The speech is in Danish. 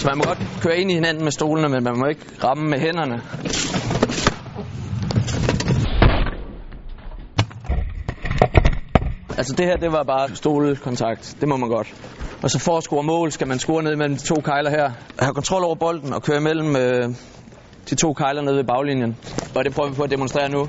Så man må godt køre ind i hinanden med stolene, men man må ikke ramme med hænderne. Altså det her, det var bare stolkontakt. Det må man godt. Og så for at score mål, skal man score ned mellem de to kejler her. Have kontrol over bolden og køre mellem øh, de to kejler nede ved baglinjen. Og det prøver vi på at demonstrere nu.